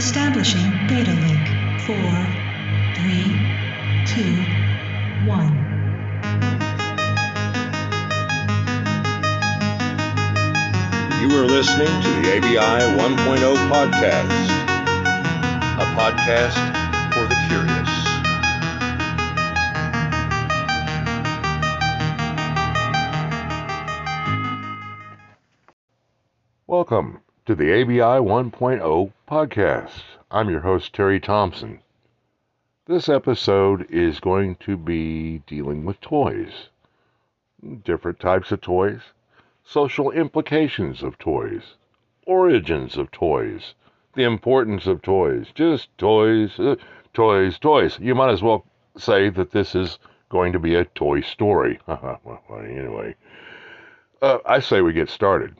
Establishing data link. Four, three, two, one. You are listening to the ABI 1.0 podcast, a podcast for the curious. Welcome to the ABI 1.0 podcast. I'm your host, Terry Thompson. This episode is going to be dealing with toys, different types of toys, social implications of toys, origins of toys, the importance of toys, just toys, uh, toys, toys. You might as well say that this is going to be a toy story. anyway, uh, I say we get started.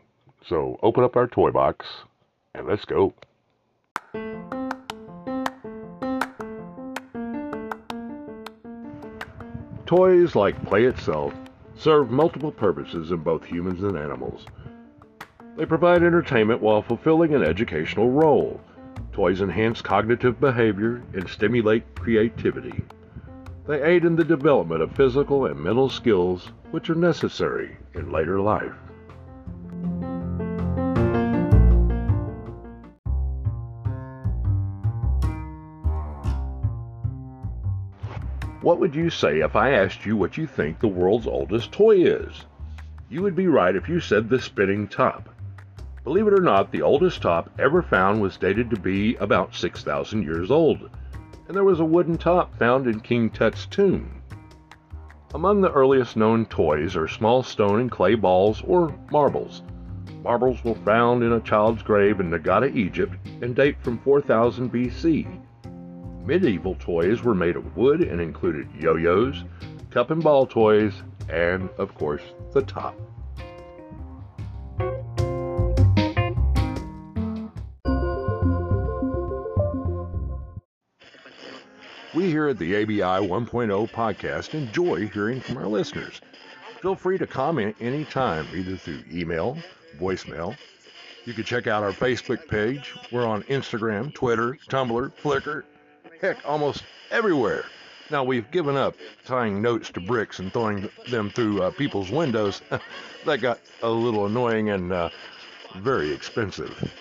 So open up our toy box and let's go. Toys, like play itself, serve multiple purposes in both humans and animals. They provide entertainment while fulfilling an educational role. Toys enhance cognitive behavior and stimulate creativity. They aid in the development of physical and mental skills which are necessary in later life. What would you say if I asked you what you think the world's oldest toy is? You would be right if you said the spinning top. Believe it or not, the oldest top ever found was dated to be about 6,000 years old, and there was a wooden top found in King Tut's tomb. Among the earliest known toys are small stone and clay balls or marbles. Marbles were found in a child's grave in Nagada, Egypt, and date from 4000 BC. Medieval toys were made of wood and included yo yo's, cup and ball toys, and, of course, the top. We here at the ABI 1.0 podcast enjoy hearing from our listeners. Feel free to comment anytime, either through email, voicemail. You can check out our Facebook page. We're on Instagram, Twitter, Tumblr, Flickr, heck, almost everywhere. Now, we've given up tying notes to bricks and throwing them through uh, people's windows. that got a little annoying and uh, very expensive.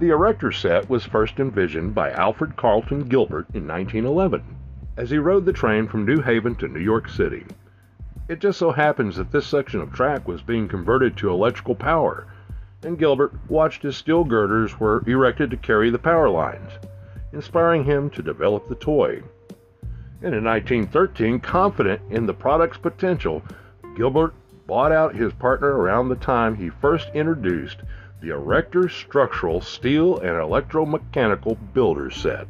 The Erector set was first envisioned by Alfred Carlton Gilbert in 1911 as he rode the train from New Haven to New York City. It just so happens that this section of track was being converted to electrical power, and Gilbert watched as steel girders were erected to carry the power lines, inspiring him to develop the toy. And in 1913, confident in the product's potential, Gilbert bought out his partner around the time he first introduced the Erector Structural Steel and Electromechanical Builder Set.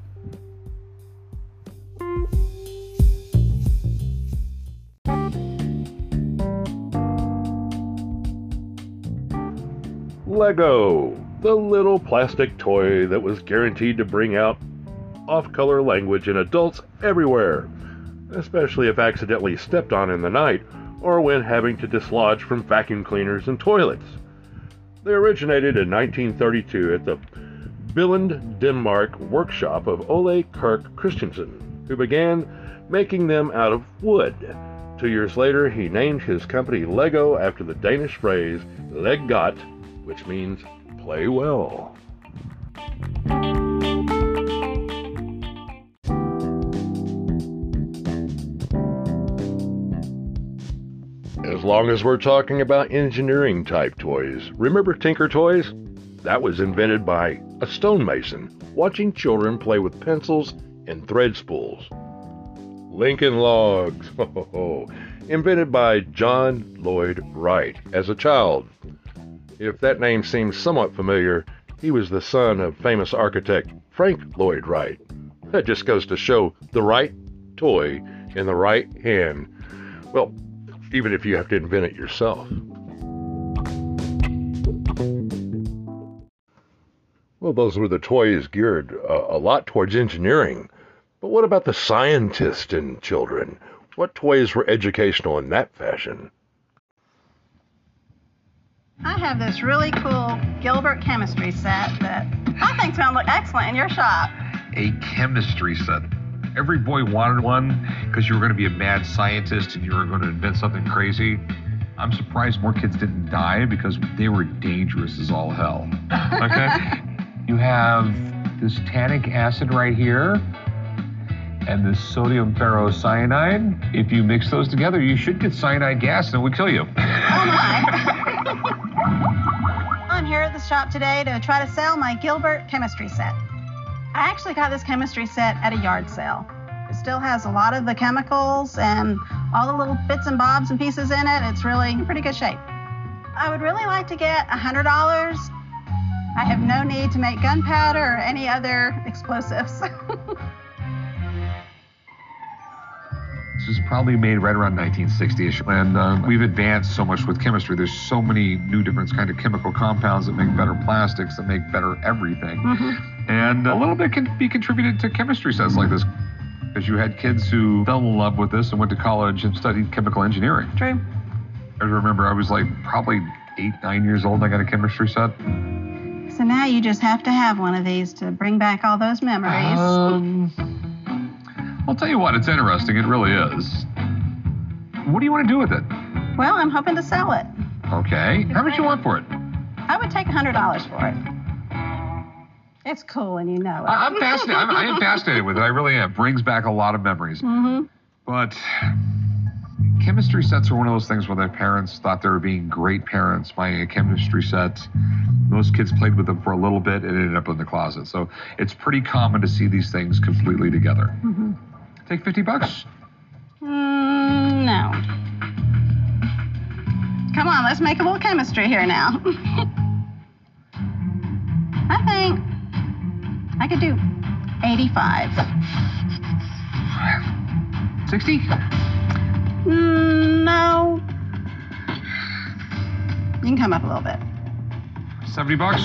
Lego, the little plastic toy that was guaranteed to bring out off color language in adults everywhere, especially if accidentally stepped on in the night or when having to dislodge from vacuum cleaners and toilets. They originated in 1932 at the Billund, Denmark workshop of Ole Kirk Christensen, who began making them out of wood. Two years later, he named his company Lego after the Danish phrase "leg godt," which means play well. As long as we're talking about engineering type toys, remember Tinker Toys? That was invented by a stonemason watching children play with pencils and thread spools. Lincoln Logs, ho ho invented by John Lloyd Wright as a child. If that name seems somewhat familiar, he was the son of famous architect Frank Lloyd Wright. That just goes to show the right toy in the right hand. Well, even if you have to invent it yourself. Well, those were the toys geared uh, a lot towards engineering. But what about the scientist and children? What toys were educational in that fashion? I have this really cool Gilbert chemistry set that I think's going to look excellent in your shop. A chemistry set. Every boy wanted one because you were going to be a mad scientist and you were going to invent something crazy. I'm surprised more kids didn't die because they were dangerous as all hell. Okay? you have this tannic acid right here and this sodium ferrocyanide. If you mix those together, you should get cyanide gas and it would kill you. Oh my. Shop today to try to sell my Gilbert chemistry set. I actually got this chemistry set at a yard sale. It still has a lot of the chemicals and all the little bits and bobs and pieces in it. It's really in pretty good shape. I would really like to get $100. I have no need to make gunpowder or any other explosives. This was probably made right around 1960ish, and uh, we've advanced so much with chemistry. There's so many new different kind of chemical compounds that make better plastics, that make better everything, Mhm. and a little bit can be contributed to chemistry sets like this, because you had kids who fell in love with this and went to college and studied chemical engineering. True. I remember I was like probably eight, nine years old. And I got a chemistry set. So now you just have to have one of these to bring back all those memories. Um, I'll tell you what, it's interesting. It really is. What do you want to do with it? well, I'm hoping to sell it. Okay. How much you want for it? I would take $100 for it. It's cool and you know it. I, I'm fascinated. I'm, I am fascinated with it. I really am. Brings back a lot of memories. hmm But chemistry sets are one of those things where their parents thought they were being great parents buying a chemistry set. Most kids played with them for a little bit and ended up in the closet. So it's pretty common to see these things completely together. hmm Take 50 bucks. Mm, no. Come on, let's make a little chemistry here now. I think I could do 85. 60? Mm, no. You can come up a little bit. 70 bucks?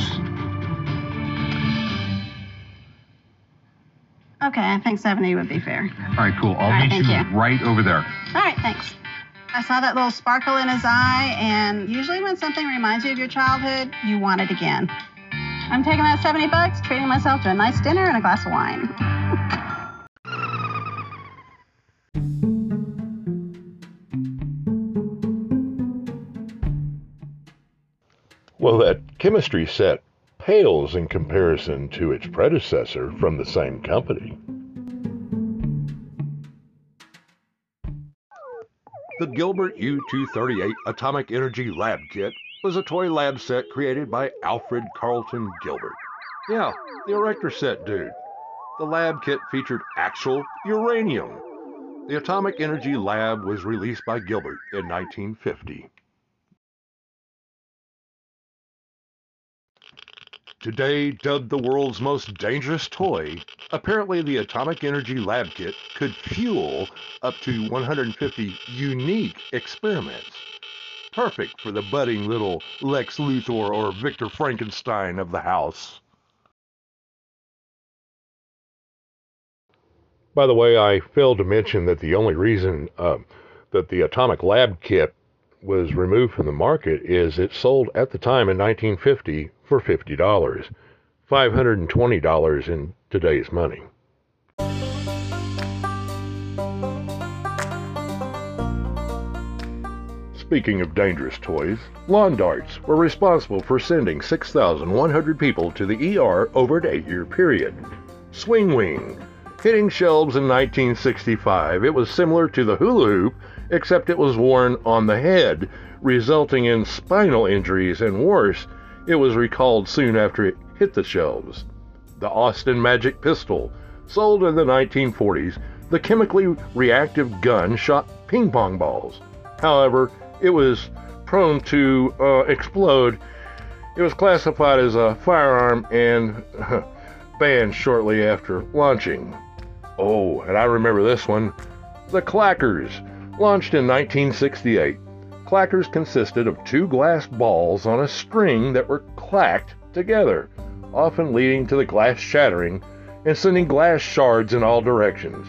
Okay, I think 70 would be fair. All right, cool. I'll All right, meet you you. right over there. All right, thanks. I saw that little sparkle in his eye, and usually when something reminds you of your childhood, you want it again. I'm taking that 70 bucks, treating myself to a nice dinner and a glass of wine. Well, that chemistry set pales in comparison to its predecessor from the same company. The Gilbert U-238 Atomic Energy Lab Kit was a toy lab set created by Alfred Carlton Gilbert. Yeah, the Erector set dude. The lab kit featured actual uranium. The Atomic Energy Lab was released by Gilbert in 1950. Today dubbed the world's most dangerous toy, apparently the Atomic Energy Lab Kit could fuel up to 150 unique experiments. Perfect for the budding little Lex Luthor or Victor Frankenstein of the house. By the way, I failed to mention that the only reason uh, that the Atomic Lab Kit was removed from the market is it sold at the time in 1950 for $50. $520 in today's money. Speaking of dangerous toys, lawn darts were responsible for sending 6,100 people to the ER over an eight year period. Swing Wing. Hitting shelves in 1965, it was similar to the hula hoop, except it was worn on the head, resulting in spinal injuries, and worse, it was recalled soon after it hit the shelves. The Austin Magic Pistol. Sold in the 1940s, the chemically reactive gun shot ping pong balls. However, it was prone to uh, explode. It was classified as a firearm and banned shortly after launching. Oh, and I remember this one the Clackers. Launched in 1968. Clackers consisted of two glass balls on a string that were clacked together, often leading to the glass shattering and sending glass shards in all directions.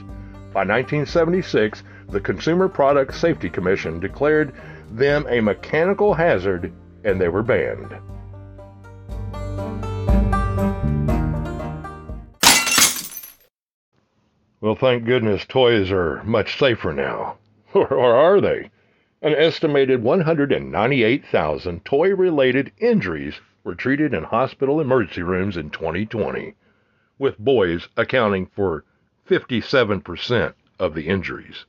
By 1976, the Consumer Product Safety Commission declared them a mechanical hazard and they were banned. Well, thank goodness toys are much safer now. or are they? An estimated 198,000 toy related injuries were treated in hospital emergency rooms in 2020, with boys accounting for 57% of the injuries.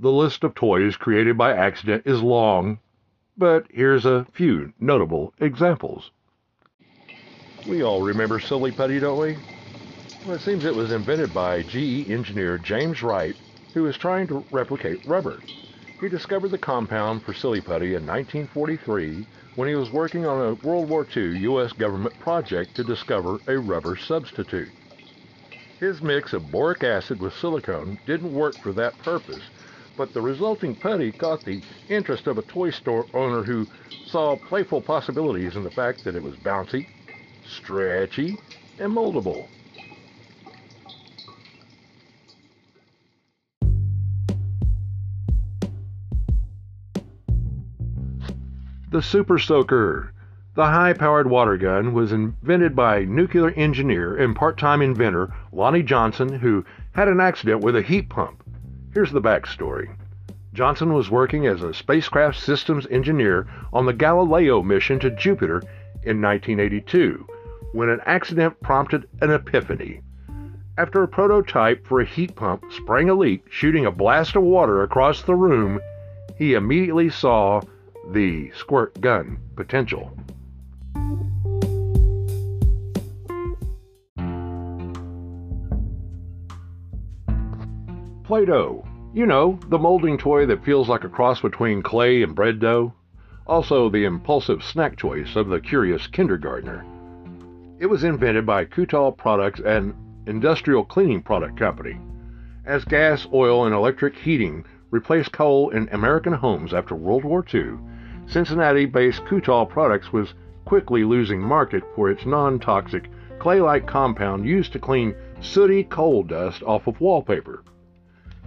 The list of toys created by accident is long, but here's a few notable examples. We all remember Silly Putty, don't we? Well, it seems it was invented by GE engineer James Wright, who was trying to replicate rubber. He discovered the compound for Silly Putty in 1943 when he was working on a World War II U.S. government project to discover a rubber substitute. His mix of boric acid with silicone didn't work for that purpose, but the resulting putty caught the interest of a toy store owner who saw playful possibilities in the fact that it was bouncy, stretchy, and moldable. The Super Soaker. The high powered water gun was invented by nuclear engineer and part time inventor Lonnie Johnson, who had an accident with a heat pump. Here's the backstory. Johnson was working as a spacecraft systems engineer on the Galileo mission to Jupiter in 1982 when an accident prompted an epiphany. After a prototype for a heat pump sprang a leak, shooting a blast of water across the room, he immediately saw the squirt gun potential. Play Doh. You know, the molding toy that feels like a cross between clay and bread dough. Also, the impulsive snack choice of the curious kindergartner. It was invented by Kutol Products, an industrial cleaning product company. As gas, oil, and electric heating replaced coal in American homes after World War II, Cincinnati based Kutol Products was quickly losing market for its non toxic clay like compound used to clean sooty coal dust off of wallpaper.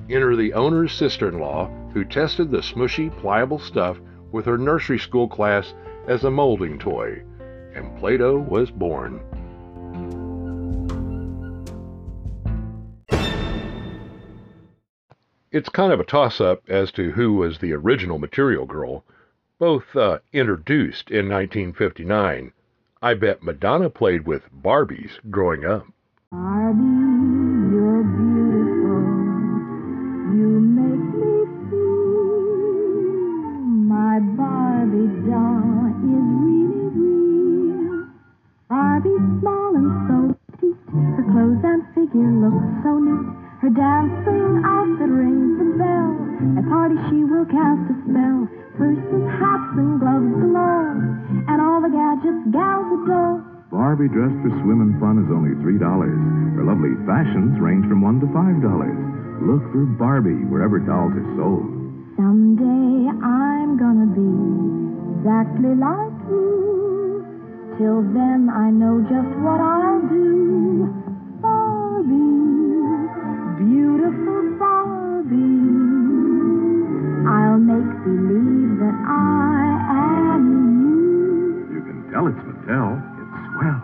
Enter the owner's sister in law, who tested the smushy, pliable stuff with her nursery school class as a molding toy, and Play Doh was born. It's kind of a toss up as to who was the original Material Girl, both uh, introduced in 1959. I bet Madonna played with Barbies growing up. Barbie, you're beautiful. You make me feel my Barbie doll is really real. Barbie's small and so petite. Her clothes and figure look so neat. Her dancing outfit rings the bell. At parties she will cast a spell. Purses, hats, and gloves galore. And all the gadgets gals adore. Barbie dressed for swim and fun is only $3. Her lovely fashions range from 1 to $5. Look for Barbie wherever dolls are sold. Someday I'm gonna be exactly like you. Till then I know just what I'll do. Barbie, beautiful. I'll make believe that I am you. You can tell it's Mattel. It's swell.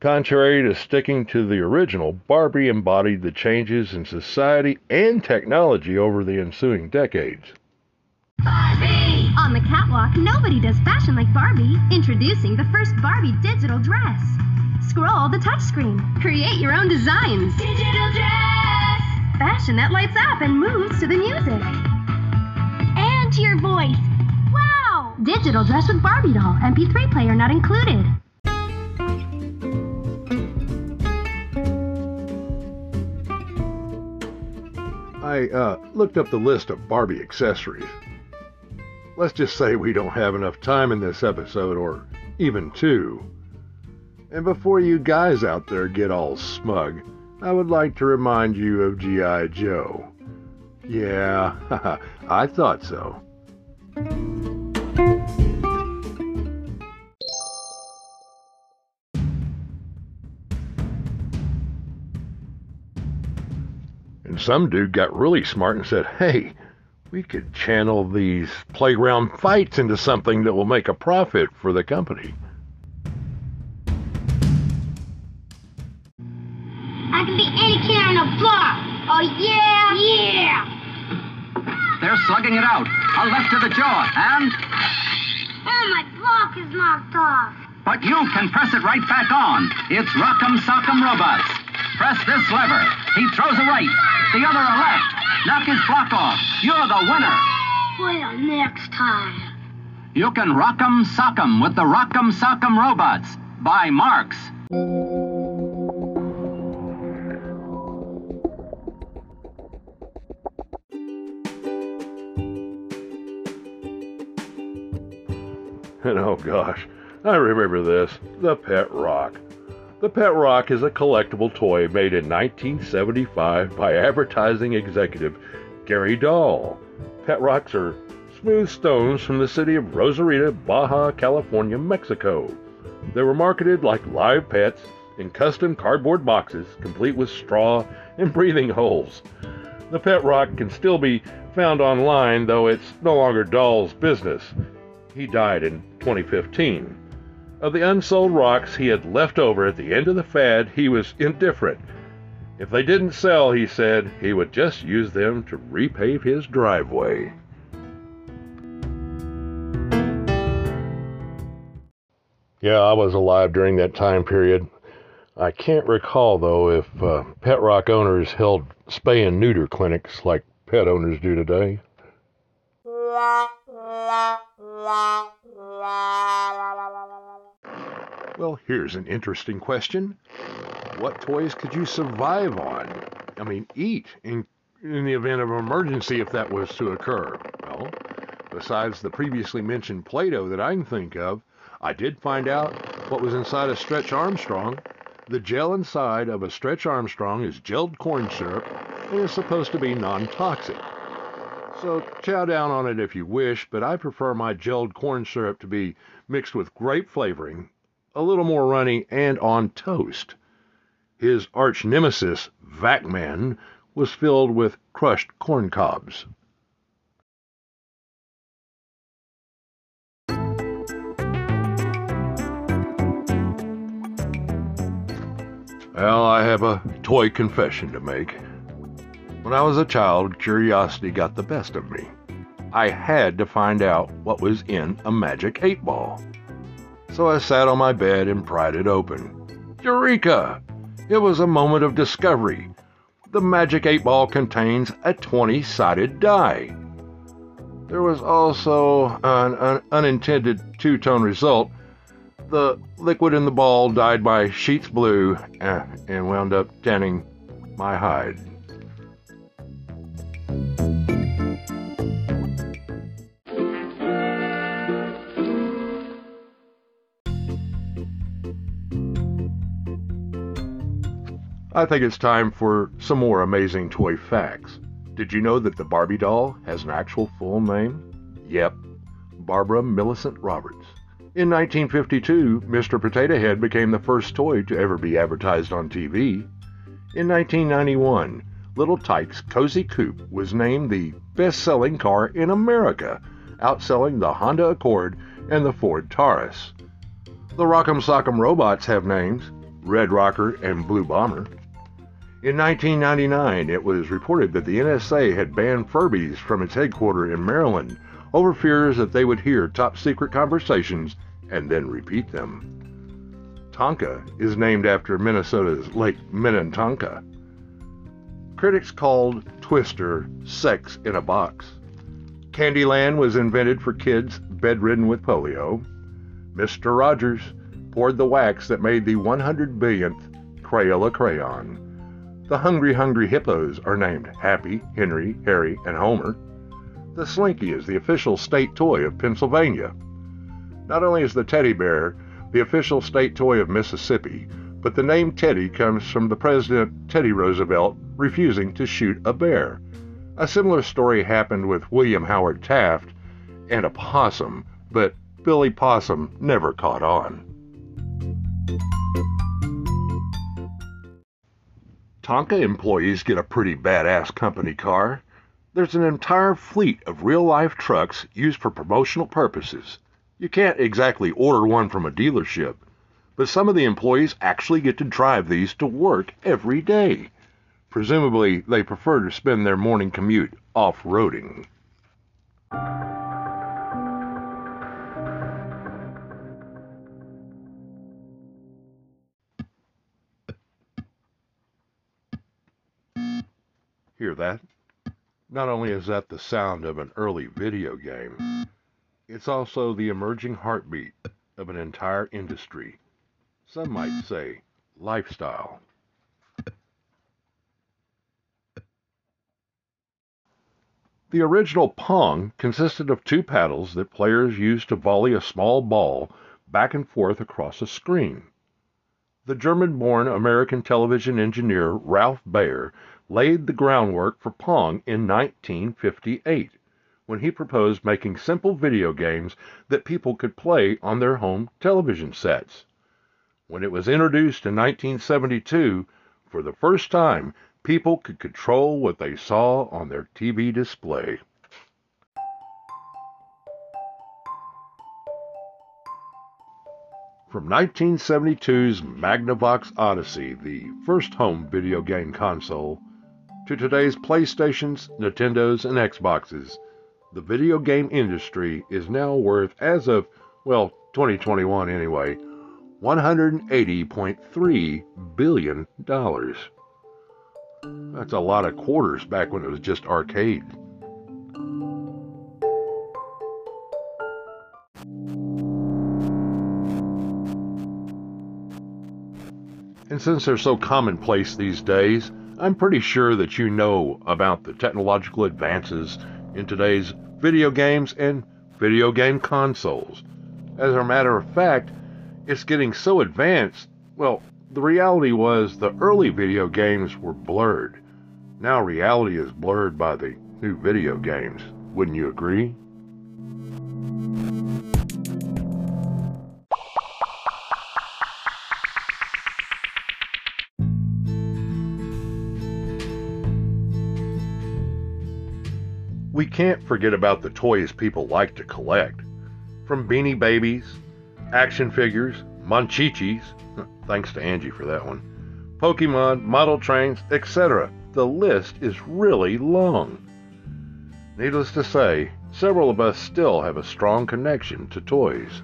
Contrary to sticking to the original, Barbie embodied the changes in society and technology over the ensuing decades. Barbie! On the catwalk, nobody does fashion like Barbie. Introducing the first Barbie digital dress. Scroll the touchscreen. Create your own designs. Digital dress! Fashion that lights up and moves to the music. And to your voice. Wow! Digital dress with Barbie doll. MP3 player not included. I uh, looked up the list of Barbie accessories. Let's just say we don't have enough time in this episode, or even two. And before you guys out there get all smug, I would like to remind you of G.I. Joe. Yeah, I thought so. And some dude got really smart and said, hey, we could channel these playground fights into something that will make a profit for the company. Slugging it out. A left to the jaw, and. Oh, my block is knocked off. But you can press it right back on. It's Rock'em Sock'em Robots. Press this lever. He throws a right, the other a left. Knock his block off. You're the winner. Well, next time. You can rock'em sock'em with the Rock'em Sock'em Robots by Marx. And oh gosh, I remember this the Pet Rock. The Pet Rock is a collectible toy made in 1975 by advertising executive Gary Dahl. Pet Rocks are smooth stones from the city of Rosarito, Baja California, Mexico. They were marketed like live pets in custom cardboard boxes, complete with straw and breathing holes. The Pet Rock can still be found online, though it's no longer Dahl's business. He died in 2015. Of the unsold rocks he had left over at the end of the fad, he was indifferent. If they didn't sell, he said, he would just use them to repave his driveway. Yeah, I was alive during that time period. I can't recall, though, if uh, pet rock owners held spay and neuter clinics like pet owners do today. Well, here's an interesting question. What toys could you survive on? I mean, eat in, in the event of an emergency if that was to occur? Well, besides the previously mentioned Play Doh that I can think of, I did find out what was inside a Stretch Armstrong. The gel inside of a Stretch Armstrong is gelled corn syrup and is supposed to be non toxic. So chow down on it if you wish, but I prefer my gelled corn syrup to be mixed with grape flavoring, a little more runny, and on toast. His arch nemesis, Vacman, was filled with crushed corn cobs. Well, I have a toy confession to make. When I was a child, curiosity got the best of me. I had to find out what was in a magic eight ball. So I sat on my bed and pried it open. Eureka! It was a moment of discovery. The magic eight ball contains a 20 sided die. There was also an, un- unintended two tone result. The liquid in the ball dyed my sheets blue uh, and wound up tanning my hide. I think it's time for some more amazing toy facts. Did you know that the Barbie doll has an actual full name? Yep, Barbara Millicent Roberts. In 1952, Mr. Potato Head became the first toy to ever be advertised on TV. In 1991, Little Tikes Cozy Coupe was named the best selling car in America, outselling the Honda Accord and the Ford Taurus. The Rock'em Sock'em robots have names Red Rocker and Blue Bomber. In 1999, it was reported that the NSA had banned Furbies from its headquarters in Maryland over fears that they would hear top secret conversations and then repeat them. Tonka is named after Minnesota's Lake Minnetonka. Critics called Twister sex in a box. Candyland was invented for kids bedridden with polio. Mr. Rogers poured the wax that made the 100 billionth Crayola crayon. The Hungry Hungry Hippos are named Happy, Henry, Harry, and Homer. The Slinky is the official state toy of Pennsylvania. Not only is the teddy bear the official state toy of Mississippi, but the name Teddy comes from the President Teddy Roosevelt refusing to shoot a bear. A similar story happened with William Howard Taft and a possum, but Billy Possum never caught on. Tonka employees get a pretty badass company car. There's an entire fleet of real life trucks used for promotional purposes. You can't exactly order one from a dealership, but some of the employees actually get to drive these to work every day. Presumably, they prefer to spend their morning commute off roading. Hear that? Not only is that the sound of an early video game, it's also the emerging heartbeat of an entire industry. Some might say lifestyle. The original Pong consisted of two paddles that players used to volley a small ball back and forth across a screen. The German born American television engineer Ralph Baer laid the groundwork for Pong in 1958 when he proposed making simple video games that people could play on their home television sets. When it was introduced in 1972, for the first time, people could control what they saw on their TV display. From 1972's Magnavox Odyssey, the first home video game console, to today's PlayStations, Nintendos, and Xboxes, the video game industry is now worth, as of, well, 2021 anyway, $180.3 billion. That's a lot of quarters back when it was just arcade. And since they're so commonplace these days, I'm pretty sure that you know about the technological advances in today's video games and video game consoles. As a matter of fact, it's getting so advanced, well, the reality was the early video games were blurred. Now reality is blurred by the new video games. Wouldn't you agree? Can't forget about the toys people like to collect. From beanie babies, action figures, Monchichis, thanks to Angie for that one, Pokemon, model trains, etc. The list is really long. Needless to say, several of us still have a strong connection to toys.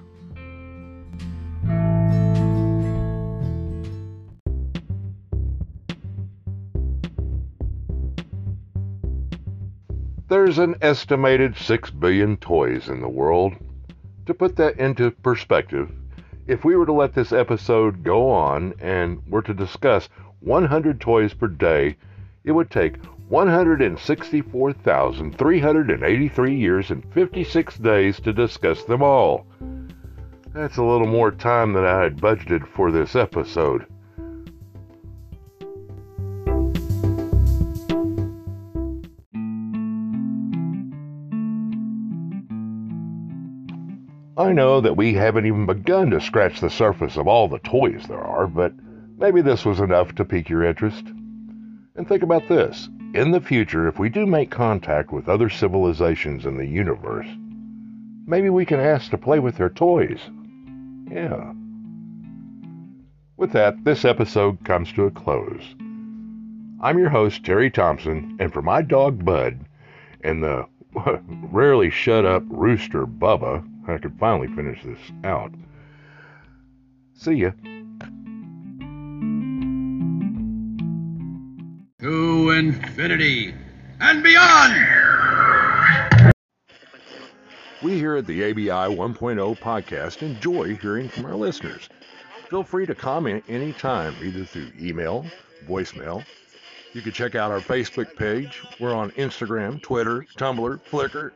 There's an estimated 6 billion toys in the world. To put that into perspective, if we were to let this episode go on and were to discuss 100 toys per day, it would take 164,383 years and 56 days to discuss them all. That's a little more time than I had budgeted for this episode. I know that we haven't even begun to scratch the surface of all the toys there are, but maybe this was enough to pique your interest. And think about this. In the future, if we do make contact with other civilizations in the universe, maybe we can ask to play with their toys. Yeah. With that, this episode comes to a close. I'm your host, Terry Thompson, and for my dog Bud and the rarely shut up rooster Bubba, I could finally finish this out. See ya. To infinity and beyond! We here at the ABI 1.0 podcast enjoy hearing from our listeners. Feel free to comment anytime, either through email, voicemail. You can check out our Facebook page. We're on Instagram, Twitter, Tumblr, Flickr,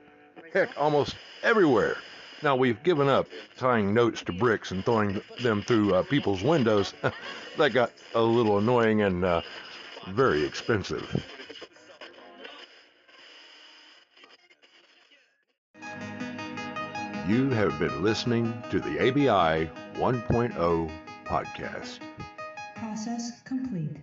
heck, almost everywhere. Now, we've given up tying notes to bricks and throwing them through uh, people's windows. that got a little annoying and uh, very expensive. You have been listening to the ABI 1.0 podcast. Process complete.